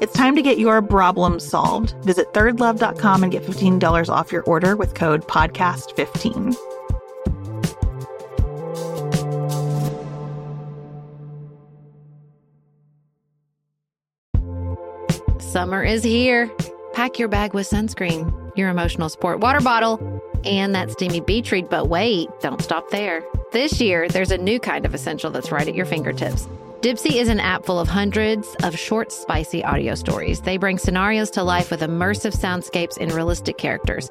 It's time to get your problem solved. Visit thirdlove.com and get $15 off your order with code PODCAST15. Summer is here. Pack your bag with sunscreen, your emotional support water bottle, and that steamy beach read. But wait, don't stop there. This year, there's a new kind of essential that's right at your fingertips. Dipsea is an app full of hundreds of short, spicy audio stories. They bring scenarios to life with immersive soundscapes and realistic characters.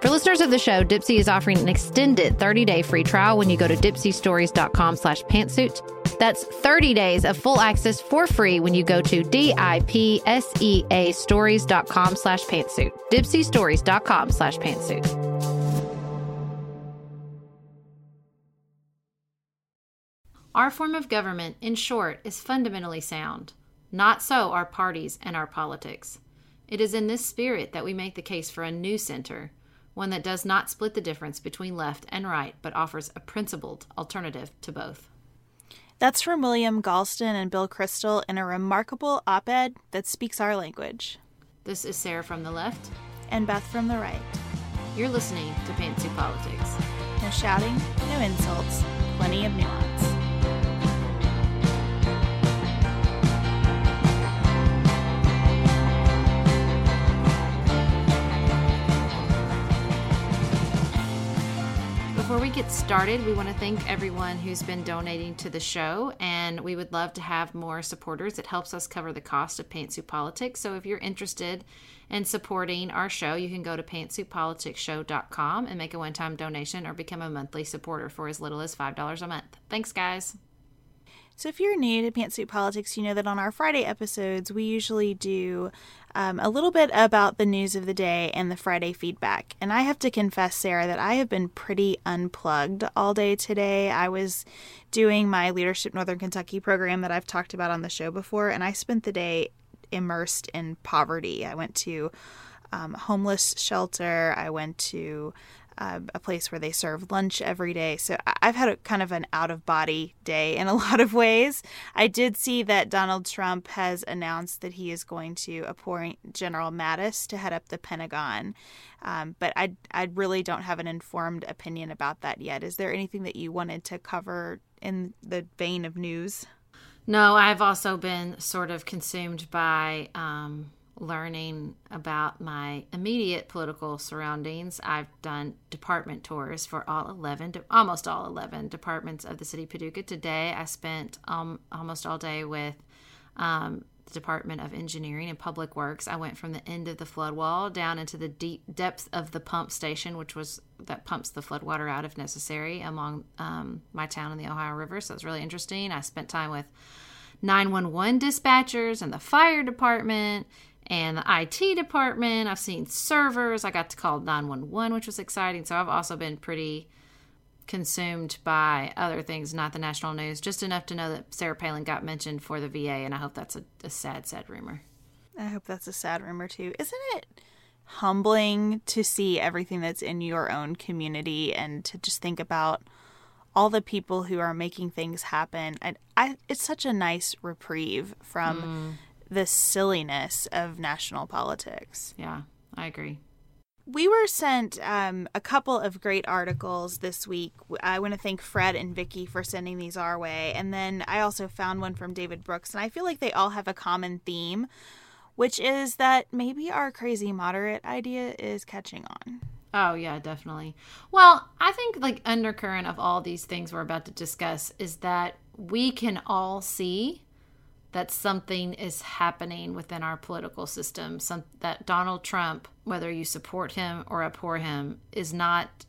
For listeners of the show, Dipsea is offering an extended 30-day free trial when you go to dipseastories.com slash pantsuit. That's 30 days of full access for free when you go to D-I-P-S-E-A stories.com slash pantsuit. dipseastories.com slash pantsuit. Our form of government, in short, is fundamentally sound. Not so our parties and our politics. It is in this spirit that we make the case for a new center, one that does not split the difference between left and right, but offers a principled alternative to both. That's from William Galston and Bill Kristol in a remarkable op ed that speaks our language. This is Sarah from the left. And Beth from the right. You're listening to Pantsuit Politics. No shouting, no insults, plenty of nuance. Before we get started, we want to thank everyone who's been donating to the show, and we would love to have more supporters. It helps us cover the cost of Paint Pantsuit Politics. So if you're interested in supporting our show, you can go to pantsuitpoliticsshow.com and make a one time donation or become a monthly supporter for as little as $5 a month. Thanks, guys. So, if you're new to Pantsuit Politics, you know that on our Friday episodes, we usually do um, a little bit about the news of the day and the Friday feedback. And I have to confess, Sarah, that I have been pretty unplugged all day today. I was doing my Leadership Northern Kentucky program that I've talked about on the show before, and I spent the day immersed in poverty. I went to um, homeless shelter. I went to uh, a place where they serve lunch every day. So I've had a kind of an out of body day in a lot of ways. I did see that Donald Trump has announced that he is going to appoint General Mattis to head up the Pentagon. Um, but I, I really don't have an informed opinion about that yet. Is there anything that you wanted to cover in the vein of news? No, I've also been sort of consumed by um, learning about my immediate political surroundings. I've done department tours for all 11, almost all 11 departments of the city of Paducah. Today, I spent um, almost all day with um, the Department of Engineering and Public Works. I went from the end of the flood wall down into the deep depth of the pump station, which was that pumps the flood water out if necessary along um, my town in the Ohio River. So it's really interesting. I spent time with 911 dispatchers and the fire department and the IT department. I've seen servers. I got to call 911, which was exciting. So I've also been pretty consumed by other things, not the national news, just enough to know that Sarah Palin got mentioned for the VA. And I hope that's a, a sad, sad rumor. I hope that's a sad rumor too. Isn't it humbling to see everything that's in your own community and to just think about all the people who are making things happen? And I, it's such a nice reprieve from mm. The silliness of national politics. Yeah, I agree. We were sent um, a couple of great articles this week. I want to thank Fred and Vicky for sending these our way. And then I also found one from David Brooks, and I feel like they all have a common theme which is that maybe our crazy moderate idea is catching on. Oh, yeah, definitely. Well, I think like undercurrent of all these things we're about to discuss is that we can all see that something is happening within our political system. Some that Donald Trump, whether you support him or abhor him, is not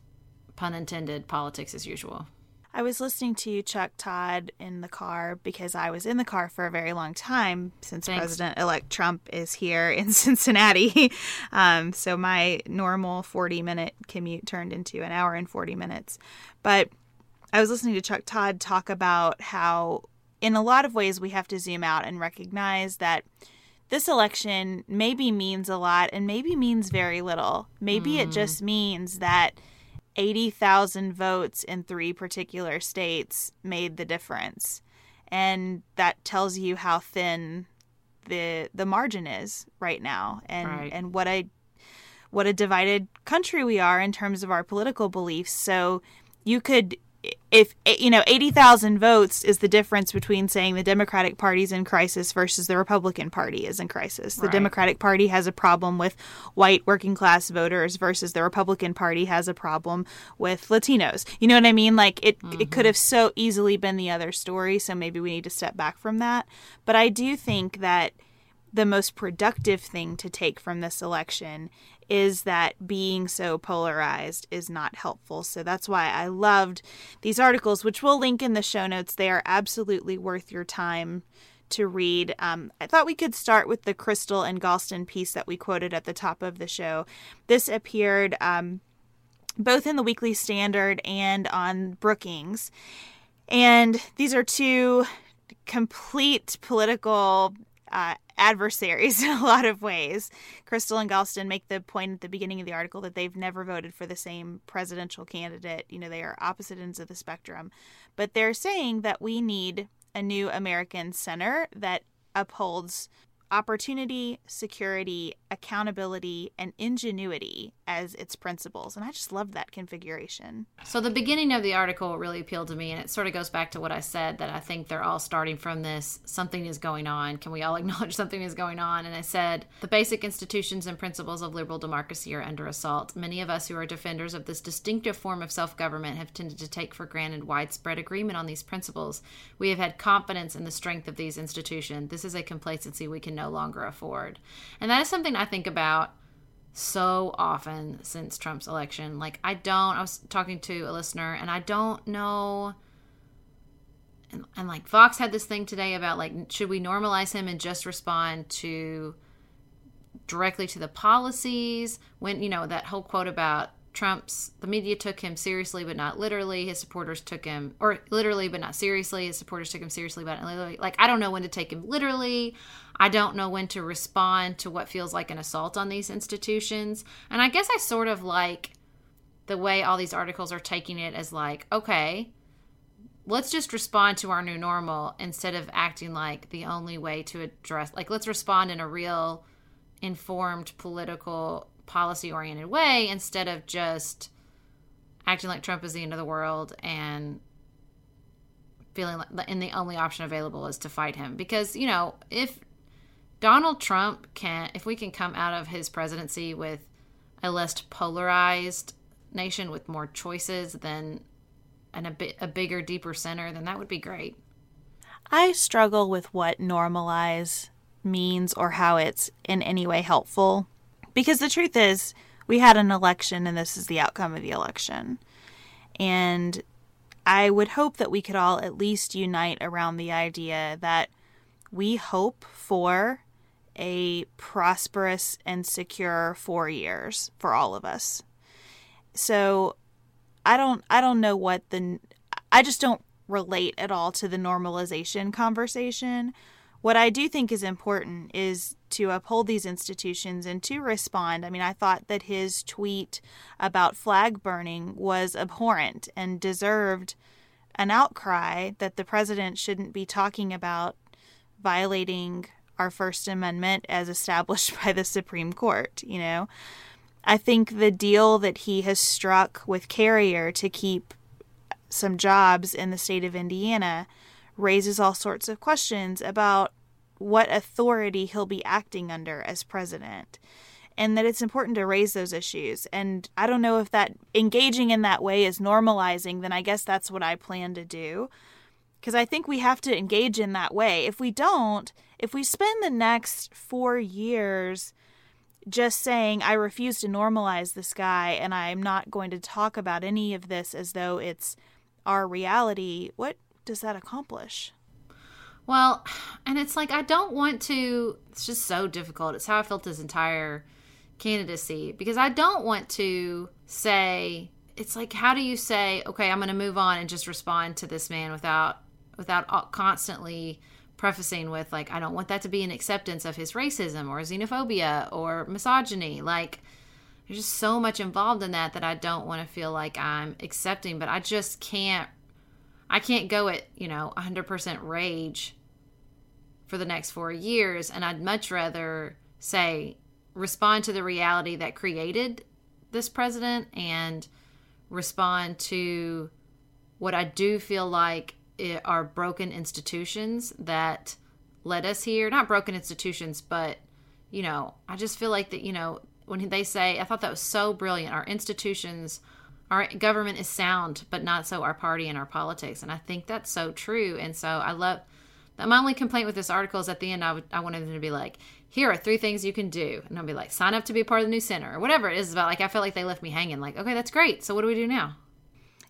pun intended politics as usual. I was listening to Chuck Todd in the car because I was in the car for a very long time since President elect Trump is here in Cincinnati. um, so my normal 40 minute commute turned into an hour and 40 minutes. But I was listening to Chuck Todd talk about how, in a lot of ways, we have to zoom out and recognize that this election maybe means a lot and maybe means very little. Maybe mm. it just means that 80,000 votes in three particular states made the difference. And that tells you how thin the the margin is right now and right. and what a what a divided country we are in terms of our political beliefs. So you could if you know 80,000 votes is the difference between saying the Democratic Party is in crisis versus the Republican Party is in crisis. The right. Democratic Party has a problem with white working class voters versus the Republican Party has a problem with Latinos. You know what I mean? Like it mm-hmm. it could have so easily been the other story, so maybe we need to step back from that. But I do think that the most productive thing to take from this election is that being so polarized is not helpful. So that's why I loved these articles, which we'll link in the show notes. They are absolutely worth your time to read. Um, I thought we could start with the Kristol and Galston piece that we quoted at the top of the show. This appeared um, both in the Weekly Standard and on Brookings. And these are two complete political uh, adversaries in a lot of ways. Kristol and Galston make the point at the beginning of the article that they've never voted for the same presidential candidate. You know, they are opposite ends of the spectrum. But they're saying that we need a new American center that upholds opportunity, security, accountability, and ingenuity as its principles. And I just love that configuration. So the beginning of the article really appealed to me, and it sort of goes back to what I said that I think they're all starting from this something is going on. Can we all acknowledge something is going on? And I said the basic institutions and principles of liberal democracy are under assault. Many of us who are defenders of this distinctive form of self government have tended to take for granted widespread agreement on these principles. We have had confidence in the strength of these institutions. This is a complacency we can no longer afford. And that is something I think about so often since Trump's election. Like, I don't, I was talking to a listener and I don't know. And, and like, Fox had this thing today about like, should we normalize him and just respond to directly to the policies? When, you know, that whole quote about Trump's the media took him seriously but not literally. His supporters took him or literally but not seriously. His supporters took him seriously but not literally. Like I don't know when to take him literally. I don't know when to respond to what feels like an assault on these institutions. And I guess I sort of like the way all these articles are taking it as like, okay, let's just respond to our new normal instead of acting like the only way to address like let's respond in a real informed political policy oriented way instead of just acting like Trump is the end of the world and feeling like and the only option available is to fight him because you know if Donald Trump can if we can come out of his presidency with a less polarized nation with more choices than and a bit a bigger deeper center then that would be great I struggle with what normalize means or how it's in any way helpful because the truth is, we had an election and this is the outcome of the election. And I would hope that we could all at least unite around the idea that we hope for a prosperous and secure four years for all of us. So I don't I don't know what the I just don't relate at all to the normalization conversation. What I do think is important is to uphold these institutions and to respond. I mean, I thought that his tweet about flag burning was abhorrent and deserved an outcry that the president shouldn't be talking about violating our First Amendment as established by the Supreme Court, you know. I think the deal that he has struck with Carrier to keep some jobs in the state of Indiana raises all sorts of questions about what authority he'll be acting under as president and that it's important to raise those issues. And I don't know if that engaging in that way is normalizing, then I guess that's what I plan to do. Because I think we have to engage in that way. If we don't, if we spend the next four years just saying, I refuse to normalize this guy and I'm not going to talk about any of this as though it's our reality, what does that accomplish? Well, and it's like I don't want to. It's just so difficult. It's how I felt this entire candidacy because I don't want to say. It's like how do you say, okay, I'm going to move on and just respond to this man without without constantly prefacing with like I don't want that to be an acceptance of his racism or xenophobia or misogyny. Like there's just so much involved in that that I don't want to feel like I'm accepting, but I just can't I can't go at, you know, 100% rage for the next 4 years and I'd much rather say respond to the reality that created this president and respond to what I do feel like are broken institutions that led us here. Not broken institutions, but you know, I just feel like that, you know, when they say, I thought that was so brilliant. Our institutions, our government is sound, but not so our party and our politics. And I think that's so true. And so I love my only complaint with this article is at the end, I, would, I wanted them to be like, here are three things you can do. And I'll be like, sign up to be part of the new center or whatever it is about. Like, I felt like they left me hanging. Like, okay, that's great. So what do we do now?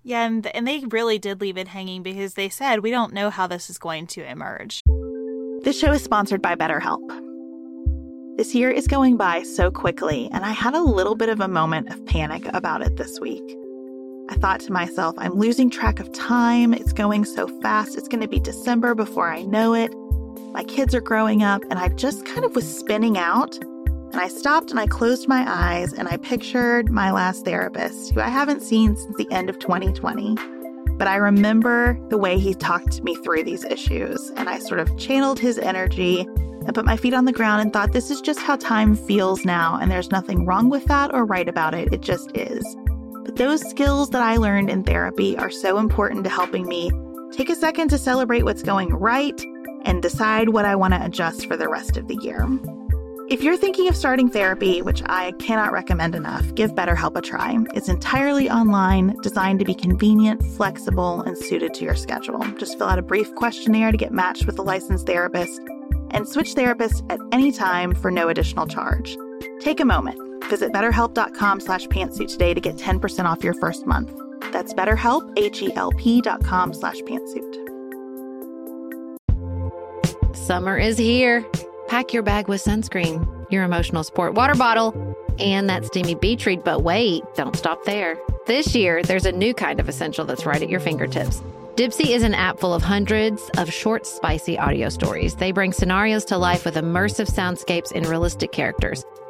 Yeah, and, and they really did leave it hanging because they said, we don't know how this is going to emerge. This show is sponsored by BetterHelp. This year is going by so quickly, and I had a little bit of a moment of panic about it this week. I thought to myself, I'm losing track of time. It's going so fast. It's going to be December before I know it. My kids are growing up, and I just kind of was spinning out and I stopped and I closed my eyes and I pictured my last therapist, who I haven't seen since the end of 2020. But I remember the way he talked me through these issues, and I sort of channeled his energy and put my feet on the ground and thought, this is just how time feels now, and there's nothing wrong with that or right about it. It just is. But those skills that I learned in therapy are so important to helping me take a second to celebrate what's going right and decide what I want to adjust for the rest of the year. If you're thinking of starting therapy, which I cannot recommend enough, give BetterHelp a try. It's entirely online, designed to be convenient, flexible, and suited to your schedule. Just fill out a brief questionnaire to get matched with a licensed therapist and switch therapists at any time for no additional charge. Take a moment. Visit betterhelp.com slash pantsuit today to get 10% off your first month. That's betterhelp, H-E-L-P dot com slash pantsuit. Summer is here. Pack your bag with sunscreen, your emotional support water bottle, and that steamy beach read. But wait, don't stop there. This year, there's a new kind of essential that's right at your fingertips. Dipsea is an app full of hundreds of short, spicy audio stories. They bring scenarios to life with immersive soundscapes and realistic characters.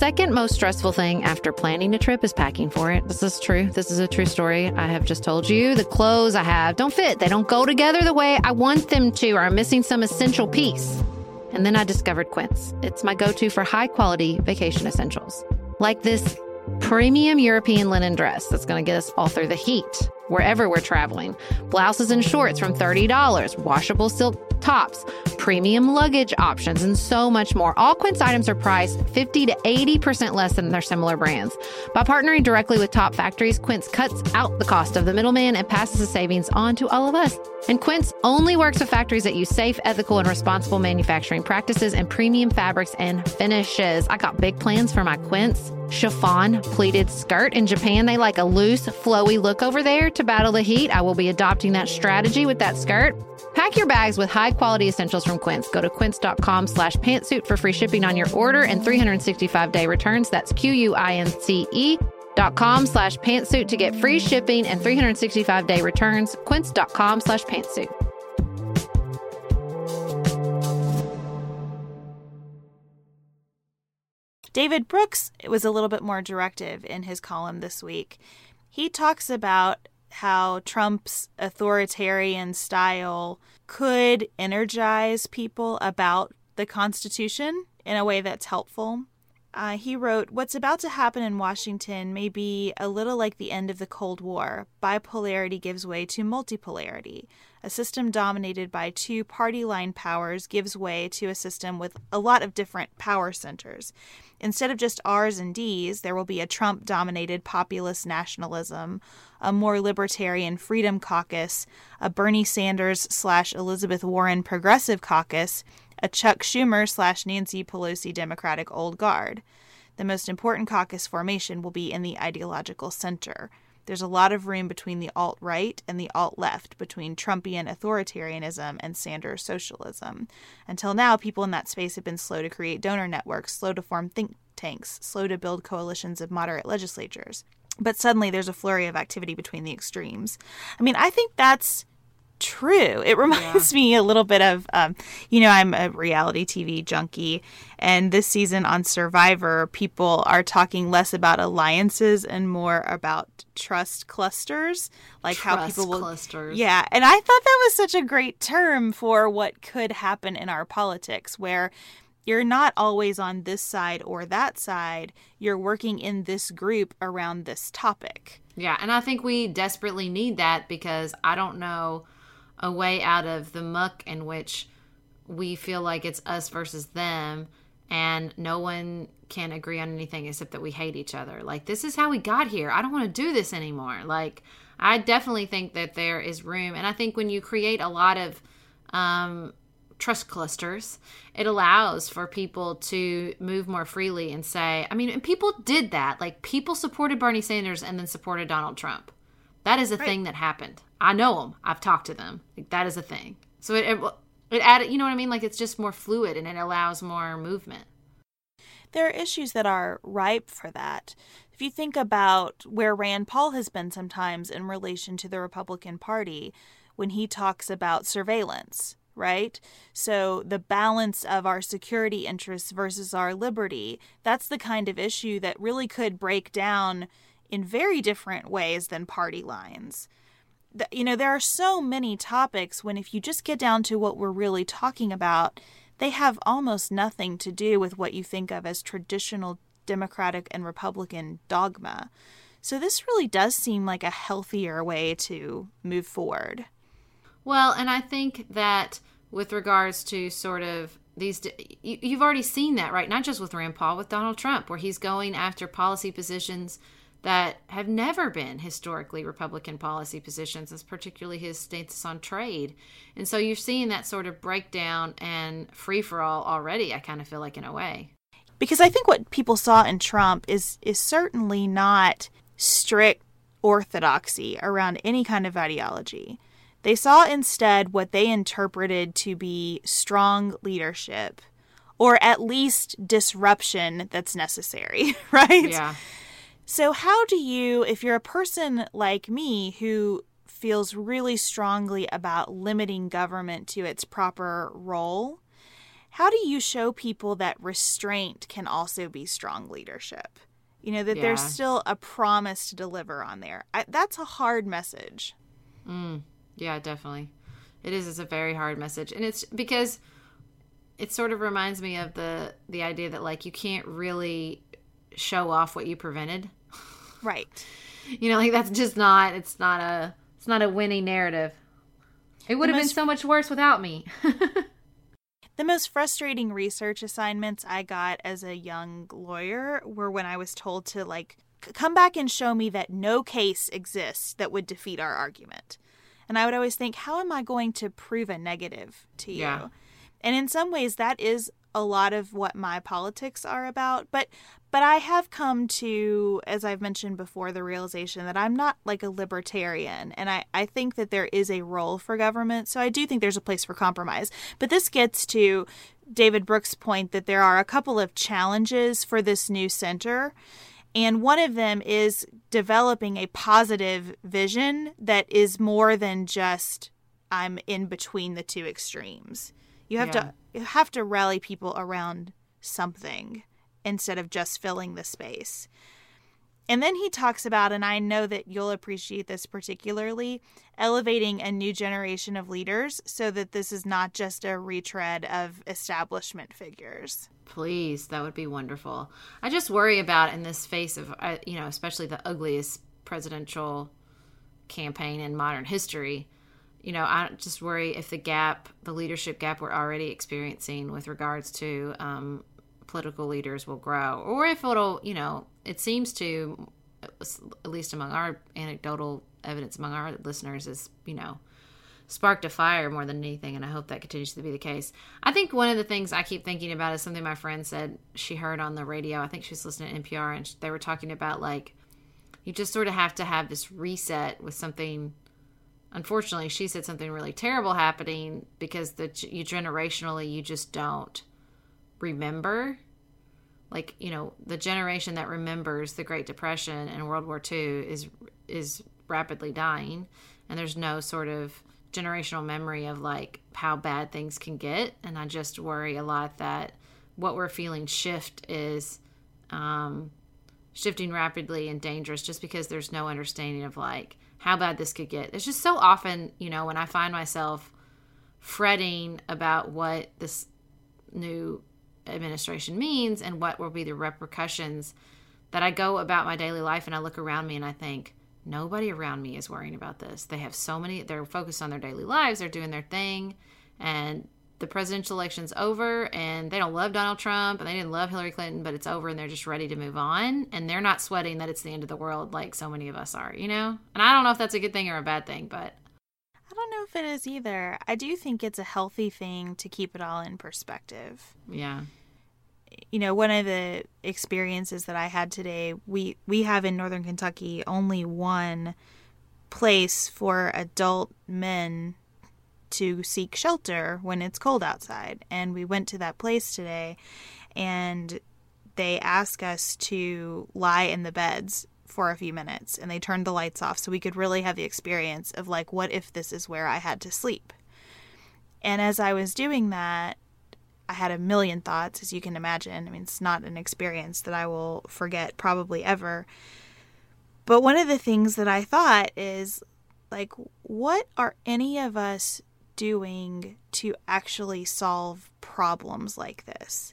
Second most stressful thing after planning a trip is packing for it. This is true. This is a true story. I have just told you the clothes I have don't fit. They don't go together the way I want them to, or I'm missing some essential piece. And then I discovered Quince. It's my go to for high quality vacation essentials, like this premium European linen dress that's going to get us all through the heat wherever we're traveling. Blouses and shorts from $30, washable silk tops, premium luggage options, and so much more. All Quince items are priced 50 to 80% less than their similar brands. By partnering directly with top factories, Quince cuts out the cost of the middleman and passes the savings on to all of us. And Quince only works with factories that use safe, ethical, and responsible manufacturing practices and premium fabrics and finishes. I got big plans for my Quince chiffon pleated skirt. In Japan, they like a loose, flowy look over there to battle the heat. I will be adopting that strategy with that skirt. Pack your bags with high quality essentials from Quince. Go to quince.com slash pantsuit for free shipping on your order and 365 day returns. That's Q U I N C E dot com slash pantsuit to get free shipping and 365 day returns. Quince.com slash pantsuit. David Brooks was a little bit more directive in his column this week. He talks about how Trump's authoritarian style could energize people about the Constitution in a way that's helpful. Uh, he wrote, What's about to happen in Washington may be a little like the end of the Cold War. Bipolarity gives way to multipolarity. A system dominated by two party line powers gives way to a system with a lot of different power centers. Instead of just R's and D's, there will be a Trump dominated populist nationalism, a more libertarian Freedom Caucus, a Bernie Sanders slash Elizabeth Warren Progressive Caucus, a Chuck Schumer slash Nancy Pelosi Democratic Old Guard. The most important caucus formation will be in the ideological center. There's a lot of room between the alt right and the alt left, between Trumpian authoritarianism and Sanders socialism. Until now, people in that space have been slow to create donor networks, slow to form think tanks, slow to build coalitions of moderate legislatures. But suddenly there's a flurry of activity between the extremes. I mean, I think that's true. It reminds yeah. me a little bit of, um, you know, I'm a reality TV junkie, and this season on Survivor, people are talking less about alliances and more about trust clusters, like trust how people will. Clusters. Yeah, and I thought that was such a great term for what could happen in our politics, where you're not always on this side or that side. You're working in this group around this topic. Yeah, and I think we desperately need that because I don't know a way out of the muck in which we feel like it's us versus them and no one can agree on anything except that we hate each other. Like this is how we got here. I don't want to do this anymore. Like I definitely think that there is room and I think when you create a lot of um trust clusters, it allows for people to move more freely and say, I mean, and people did that. Like people supported Bernie Sanders and then supported Donald Trump. That is a right. thing that happened. I know them. I've talked to them. Like, that is a thing. So it, it it added, you know what I mean? Like it's just more fluid and it allows more movement. There are issues that are ripe for that. If you think about where Rand Paul has been sometimes in relation to the Republican Party, when he talks about surveillance, right? So the balance of our security interests versus our liberty, that's the kind of issue that really could break down in very different ways than party lines you know, there are so many topics when if you just get down to what we're really talking about, they have almost nothing to do with what you think of as traditional Democratic and Republican dogma. So this really does seem like a healthier way to move forward. Well, and I think that with regards to sort of these you've already seen that right not just with rand paul with donald trump where he's going after policy positions that have never been historically Republican policy positions, as particularly his stance on trade. And so you're seeing that sort of breakdown and free for all already, I kind of feel like in a way. Because I think what people saw in Trump is is certainly not strict orthodoxy around any kind of ideology. They saw instead what they interpreted to be strong leadership or at least disruption that's necessary, right? Yeah. So, how do you, if you're a person like me who feels really strongly about limiting government to its proper role, how do you show people that restraint can also be strong leadership? You know, that Yeah. there's still a promise to deliver on there. I, that's a hard message. Mm, yeah, definitely. It is. It's a very hard message, and it's because it sort of reminds me of the the idea that like you can't really show off what you prevented. Right. You know, like that's just not. It's not a. It's not a winning narrative. It would have been so much worse without me. The most frustrating research assignments I got as a young lawyer were when I was told to, like, come back and show me that no case exists that would defeat our argument. And I would always think, how am I going to prove a negative to you? Yeah. And in some ways, that is a lot of what my politics are about. But but I have come to, as I've mentioned before, the realization that I'm not like a libertarian. And I, I think that there is a role for government. So I do think there's a place for compromise. But this gets to David Brooks' point that there are a couple of challenges for this new center. And one of them is developing a positive vision that is more than just I'm in between the two extremes. You have to you have to rally people around something instead of just filling the space. And then he talks about, and I know that you'll appreciate this particularly, elevating a new generation of leaders so that this is not just a retread of establishment figures. Please, that would be wonderful. I just worry about in this face of, uh, you know, especially the ugliest presidential campaign in modern history. You know, I just worry if the gap, the leadership gap we're already experiencing with regards to um, political leaders will grow, or if it'll, you know, it seems to, at least among our anecdotal evidence among our listeners, is, you know, sparked a fire more than anything, and I hope that continues to be the case. I think one of the things I keep thinking about is something my friend said she heard on the radio. I think she was listening to NPR, and they were talking about like you just sort of have to have this reset with something. Unfortunately, she said something really terrible happening because the you generationally you just don't remember. Like you know, the generation that remembers the Great Depression and World War II is is rapidly dying, and there's no sort of generational memory of like how bad things can get and i just worry a lot that what we're feeling shift is um, shifting rapidly and dangerous just because there's no understanding of like how bad this could get it's just so often you know when i find myself fretting about what this new administration means and what will be the repercussions that i go about my daily life and i look around me and i think nobody around me is worrying about this. They have so many, they're focused on their daily lives, they're doing their thing, and the presidential election's over, and they don't love Donald Trump, and they didn't love Hillary Clinton, but it's over, and they're just ready to move on, and they're not sweating that it's the end of the world like so many of us are, you know? And I don't know if that's a good thing or a bad thing, but I don't know if it is either. I do think it's a healthy thing to keep it all in perspective. yeah. you know one of the experiences that i had today we we have in northern kentucky only one place for adult men to seek shelter when it's cold outside and we went to that place today and they asked us to lie in the beds for a few minutes and they turned the lights off so we could really have the experience of like what if this is where i had to sleep and as i was doing that I had a million thoughts, as you can imagine. I mean, it's not an experience that I will forget probably ever. But one of the things that I thought is like, what are any of us doing to actually solve problems like this?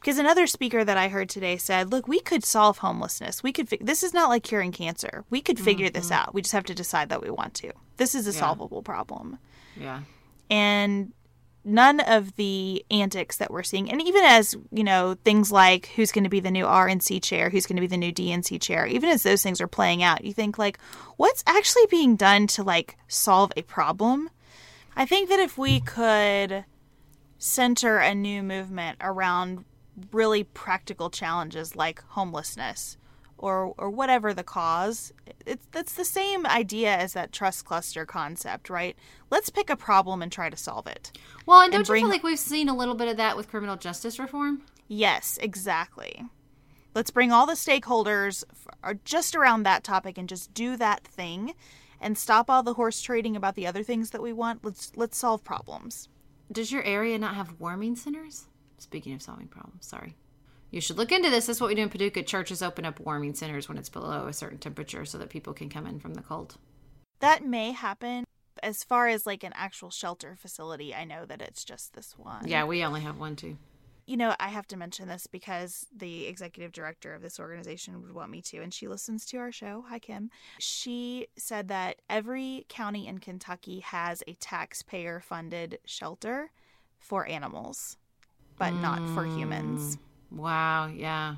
Because another speaker that I heard today said, "Look, we could solve homelessness. We could. Fi- this is not like curing cancer. We could figure this mm-hmm. out. We just have to decide that we want to. This is a solvable problem." Yeah. and none of the antics that we're seeing and even as you know things like who's going to be the new rnc chair who's going to be the new dnc chair even as those things are playing out you think like what's actually being done to like solve a problem i think that if we could center a new movement around really practical challenges like homelessness or or whatever the cause. It's that's the same idea as that trust cluster concept right? Let's pick a problem and try to solve it. Well, and don't you bring- feel like we've seen a little bit of that with criminal justice reform? yes exactly. Let's bring all the stakeholders f- are just around that topic and just do that thing and stop all the horse trading about the other things that we want. Let's let's solve problems. Does your area not have warming centers? Speaking of solving problems, sorry. You should look into this. This is what we do in Paducah. Churches open up warming centers when it's below a certain temperature so that people can come in from the cold. That may happen. As far as like an actual shelter facility, I know that it's just this one. Yeah, we only have one too. You know, I have to mention this because the executive director of this organization would want me to, and she listens to our show. Hi, Kim. She said that every county in Kentucky has a taxpayer funded shelter for animals, but not for humans. Mm. Wow, yeah.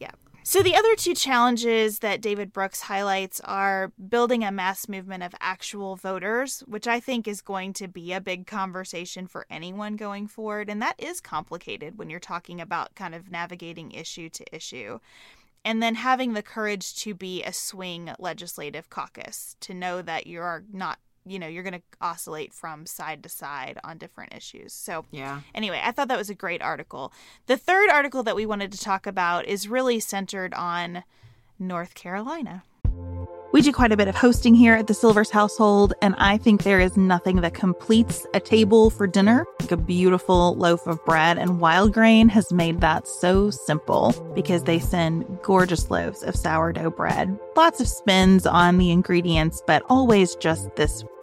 Yeah. So the other two challenges that David Brooks highlights are building a mass movement of actual voters, which I think is going to be a big conversation for anyone going forward. And that is complicated when you're talking about kind of navigating issue to issue. And then having the courage to be a swing legislative caucus, to know that you are not you know you're going to oscillate from side to side on different issues so Yeah. anyway i thought that was a great article the third article that we wanted to talk about is really centered on north carolina we do quite a bit of hosting here at the Silvers household, and I think there is nothing that completes a table for dinner like a beautiful loaf of bread. And Wild Grain has made that so simple because they send gorgeous loaves of sourdough bread. Lots of spins on the ingredients, but always just this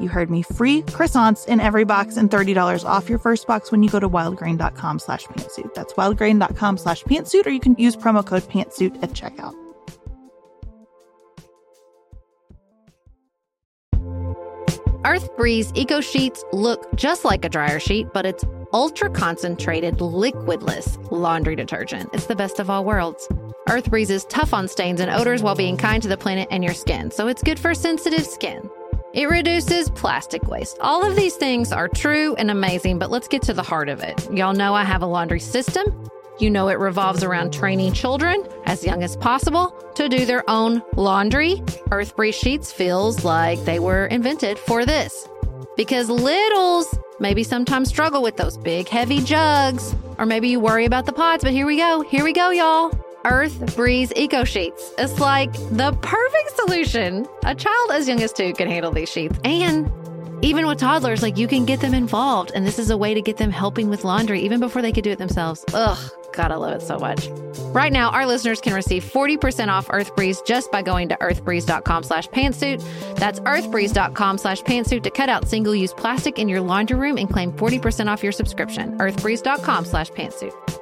You heard me. Free croissants in every box and $30 off your first box when you go to wildgrain.com slash pantsuit. That's wildgrain.com slash pantsuit, or you can use promo code pantsuit at checkout. Earth Breeze Eco Sheets look just like a dryer sheet, but it's ultra concentrated, liquidless laundry detergent. It's the best of all worlds. Earth Breeze is tough on stains and odors while being kind to the planet and your skin, so it's good for sensitive skin. It reduces plastic waste. All of these things are true and amazing, but let's get to the heart of it. Y'all know I have a laundry system. You know it revolves around training children as young as possible to do their own laundry. Earth Breeze Sheets feels like they were invented for this. Because littles maybe sometimes struggle with those big, heavy jugs, or maybe you worry about the pods, but here we go. Here we go, y'all. Earth Breeze Eco Sheets. It's like the perfect solution. A child as young as two can handle these sheets. And even with toddlers, like you can get them involved. And this is a way to get them helping with laundry even before they could do it themselves. Ugh, God, I love it so much. Right now, our listeners can receive 40% off Earth Breeze just by going to earthbreeze.com slash pantsuit. That's earthbreeze.com slash pantsuit to cut out single-use plastic in your laundry room and claim 40% off your subscription. earthbreeze.com slash pantsuit.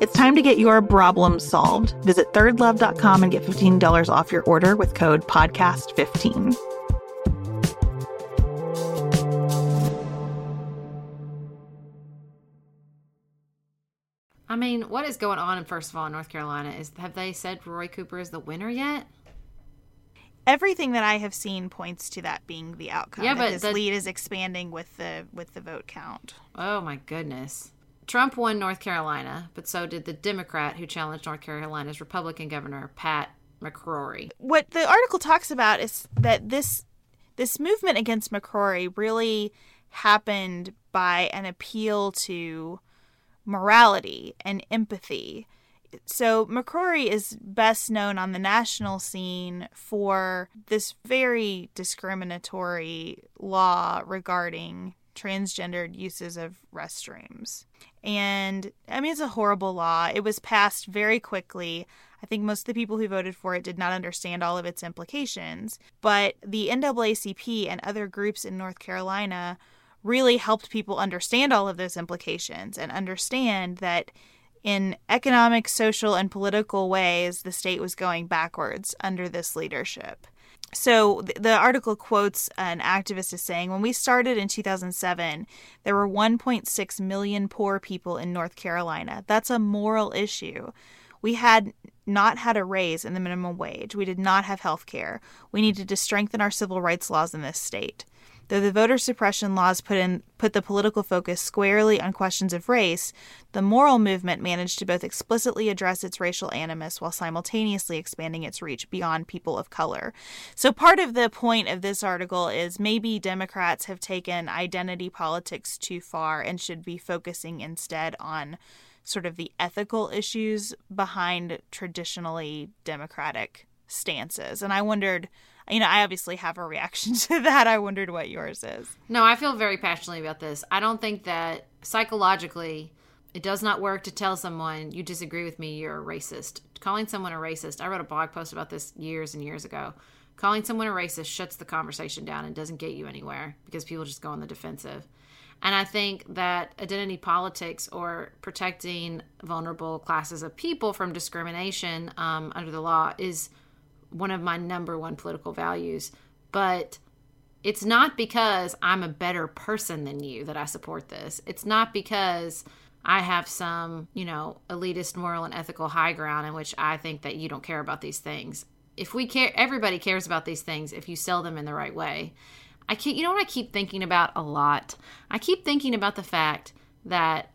It's time to get your problem solved. Visit thirdlove.com and get $15 off your order with code podcast15. I mean, what is going on, first of all, in North Carolina? Is Have they said Roy Cooper is the winner yet? Everything that I have seen points to that being the outcome. Yeah, that but his the- lead is expanding with the with the vote count. Oh my goodness. Trump won North Carolina, but so did the Democrat who challenged North Carolina's Republican governor, Pat McCrory. What the article talks about is that this this movement against McCrory really happened by an appeal to morality and empathy. So McCrory is best known on the national scene for this very discriminatory law regarding transgendered uses of restrooms. And I mean, it's a horrible law. It was passed very quickly. I think most of the people who voted for it did not understand all of its implications. But the NAACP and other groups in North Carolina really helped people understand all of those implications and understand that in economic, social, and political ways, the state was going backwards under this leadership. So the article quotes an activist as saying, When we started in 2007, there were 1.6 million poor people in North Carolina. That's a moral issue. We had not had a raise in the minimum wage. We did not have health care. We needed to strengthen our civil rights laws in this state. Though the voter suppression laws put in put the political focus squarely on questions of race, the moral movement managed to both explicitly address its racial animus while simultaneously expanding its reach beyond people of color. So part of the point of this article is maybe Democrats have taken identity politics too far and should be focusing instead on sort of the ethical issues behind traditionally democratic stances. And I wondered you know, I obviously have a reaction to that. I wondered what yours is. No, I feel very passionately about this. I don't think that psychologically it does not work to tell someone you disagree with me, you're a racist. Calling someone a racist, I wrote a blog post about this years and years ago. Calling someone a racist shuts the conversation down and doesn't get you anywhere because people just go on the defensive. And I think that identity politics or protecting vulnerable classes of people from discrimination um, under the law is one of my number one political values. But it's not because I'm a better person than you that I support this. It's not because I have some, you know, elitist moral and ethical high ground in which I think that you don't care about these things. If we care, everybody cares about these things if you sell them in the right way. I keep, you know what I keep thinking about a lot? I keep thinking about the fact that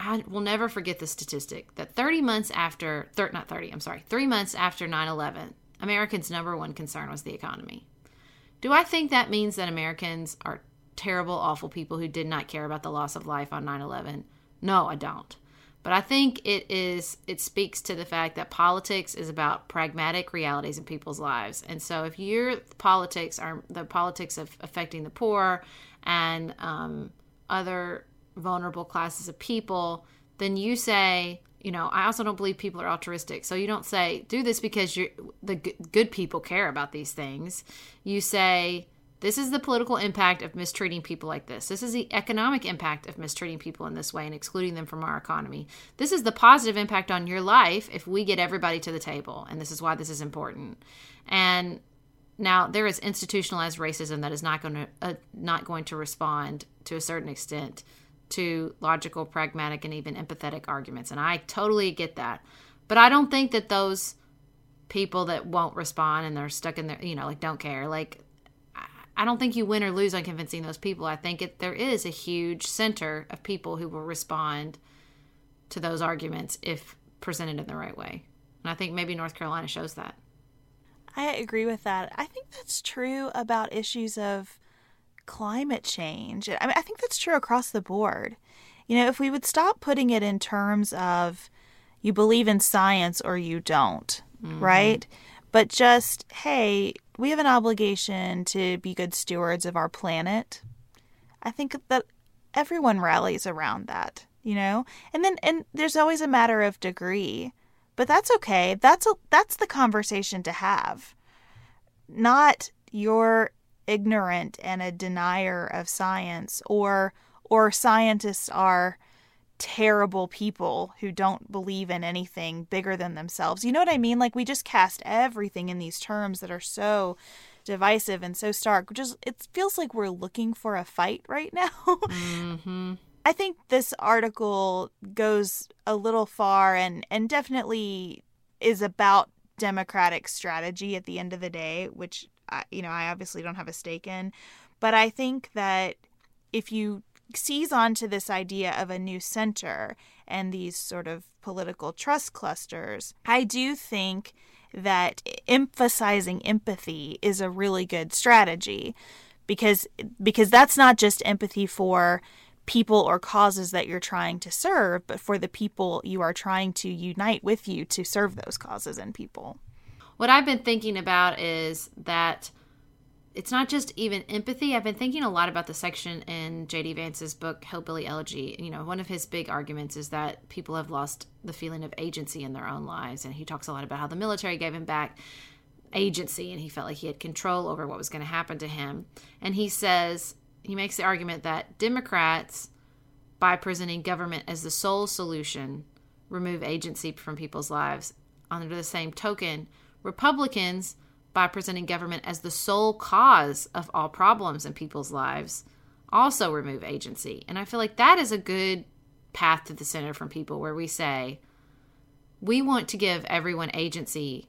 I will never forget the statistic that 30 months after, thir- not 30, I'm sorry, three months after 9 11, Americans' number one concern was the economy. Do I think that means that Americans are terrible, awful people who did not care about the loss of life on 9 11? No, I don't. But I think it is it speaks to the fact that politics is about pragmatic realities in people's lives. And so if your politics are the politics of affecting the poor and um, other vulnerable classes of people, then you say, you know, I also don't believe people are altruistic. So you don't say do this because you the good people care about these things. You say this is the political impact of mistreating people like this. This is the economic impact of mistreating people in this way and excluding them from our economy. This is the positive impact on your life if we get everybody to the table, and this is why this is important. And now there is institutionalized racism that is not going to uh, not going to respond to a certain extent to logical, pragmatic, and even empathetic arguments. And I totally get that. But I don't think that those people that won't respond and they're stuck in there, you know, like don't care, like, I don't think you win or lose on convincing those people. I think it, there is a huge center of people who will respond to those arguments if presented in the right way. And I think maybe North Carolina shows that. I agree with that. I think that's true about issues of climate change. I mean, I think that's true across the board. You know, if we would stop putting it in terms of you believe in science or you don't, mm-hmm. right? But just, hey, we have an obligation to be good stewards of our planet. I think that everyone rallies around that, you know? And then and there's always a matter of degree. But that's okay. That's a that's the conversation to have. Not your ignorant and a denier of science or or scientists are terrible people who don't believe in anything bigger than themselves. You know what I mean? Like we just cast everything in these terms that are so divisive and so stark. Just it feels like we're looking for a fight right now. Mm-hmm. I think this article goes a little far and and definitely is about democratic strategy at the end of the day, which you know, I obviously don't have a stake in. But I think that if you seize onto this idea of a new center and these sort of political trust clusters, I do think that emphasizing empathy is a really good strategy because because that's not just empathy for people or causes that you're trying to serve, but for the people you are trying to unite with you to serve those causes and people. What I've been thinking about is that it's not just even empathy. I've been thinking a lot about the section in J.D. Vance's book, Hillbilly Elegy. You know, one of his big arguments is that people have lost the feeling of agency in their own lives. And he talks a lot about how the military gave him back agency and he felt like he had control over what was going to happen to him. And he says, he makes the argument that Democrats, by presenting government as the sole solution, remove agency from people's lives. Under the same token, Republicans, by presenting government as the sole cause of all problems in people's lives, also remove agency. And I feel like that is a good path to the center from people where we say, we want to give everyone agency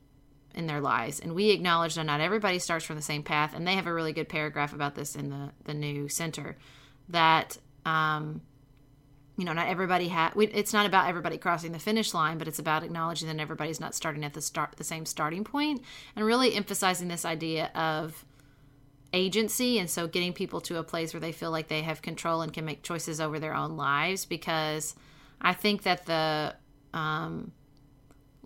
in their lives and we acknowledge that not everybody starts from the same path and they have a really good paragraph about this in the the new center that um, you know, not everybody has. It's not about everybody crossing the finish line, but it's about acknowledging that everybody's not starting at the start, the same starting point, and really emphasizing this idea of agency. And so, getting people to a place where they feel like they have control and can make choices over their own lives. Because I think that the um,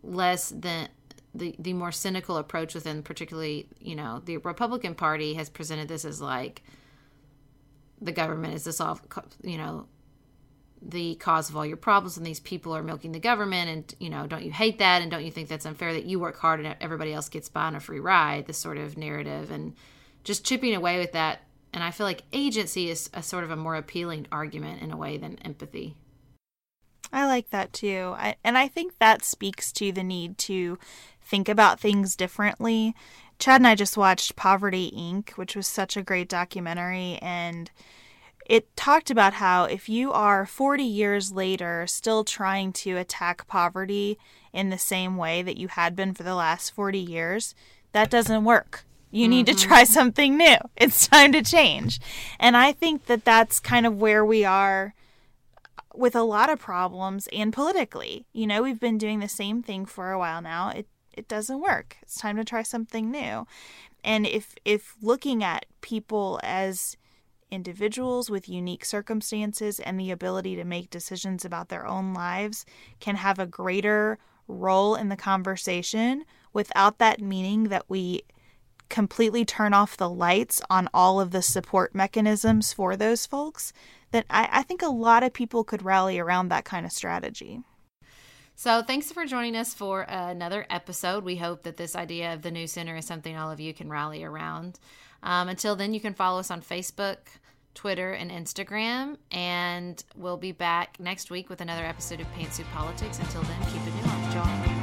less than the the more cynical approach within, particularly, you know, the Republican Party has presented this as like the government is this all, you know the cause of all your problems and these people are milking the government and you know don't you hate that? And don't you think that's unfair that you work hard and everybody else gets by on a free ride? This sort of narrative and just chipping away with that. And i feel like agency is a sort of a more appealing argument in a way than empathy. I like that too. I, and i think that speaks to the need to think about things differently. Chad and i just watched poverty inc which was such a great documentary and it talked about how if you are 40 years later still trying to attack poverty in the same way that you had been for the last 40 years, that doesn't work. You mm-hmm. need to mm-hmm. try something new. It's time to change. And I think that that's kind of where we are with a lot of problems and politically. You know, we've been doing the same thing for a while now. It it doesn't work. It's time to try something new. And if if looking at people as individuals with unique circumstances and the ability to make decisions about their own lives can have a greater role in the conversation without that meaning that we completely turn off the lights on all of the support mechanisms for those folks, then I, I think a lot of people could rally around that kind of strategy. So, thanks for joining us for another episode. We hope that this idea of the new center is something all of you can rally around. Um, until then, you can follow us on Facebook, Twitter, and Instagram. And we'll be back next week with another episode of Pantsuit Politics. Until then, keep it nuanced, y'all.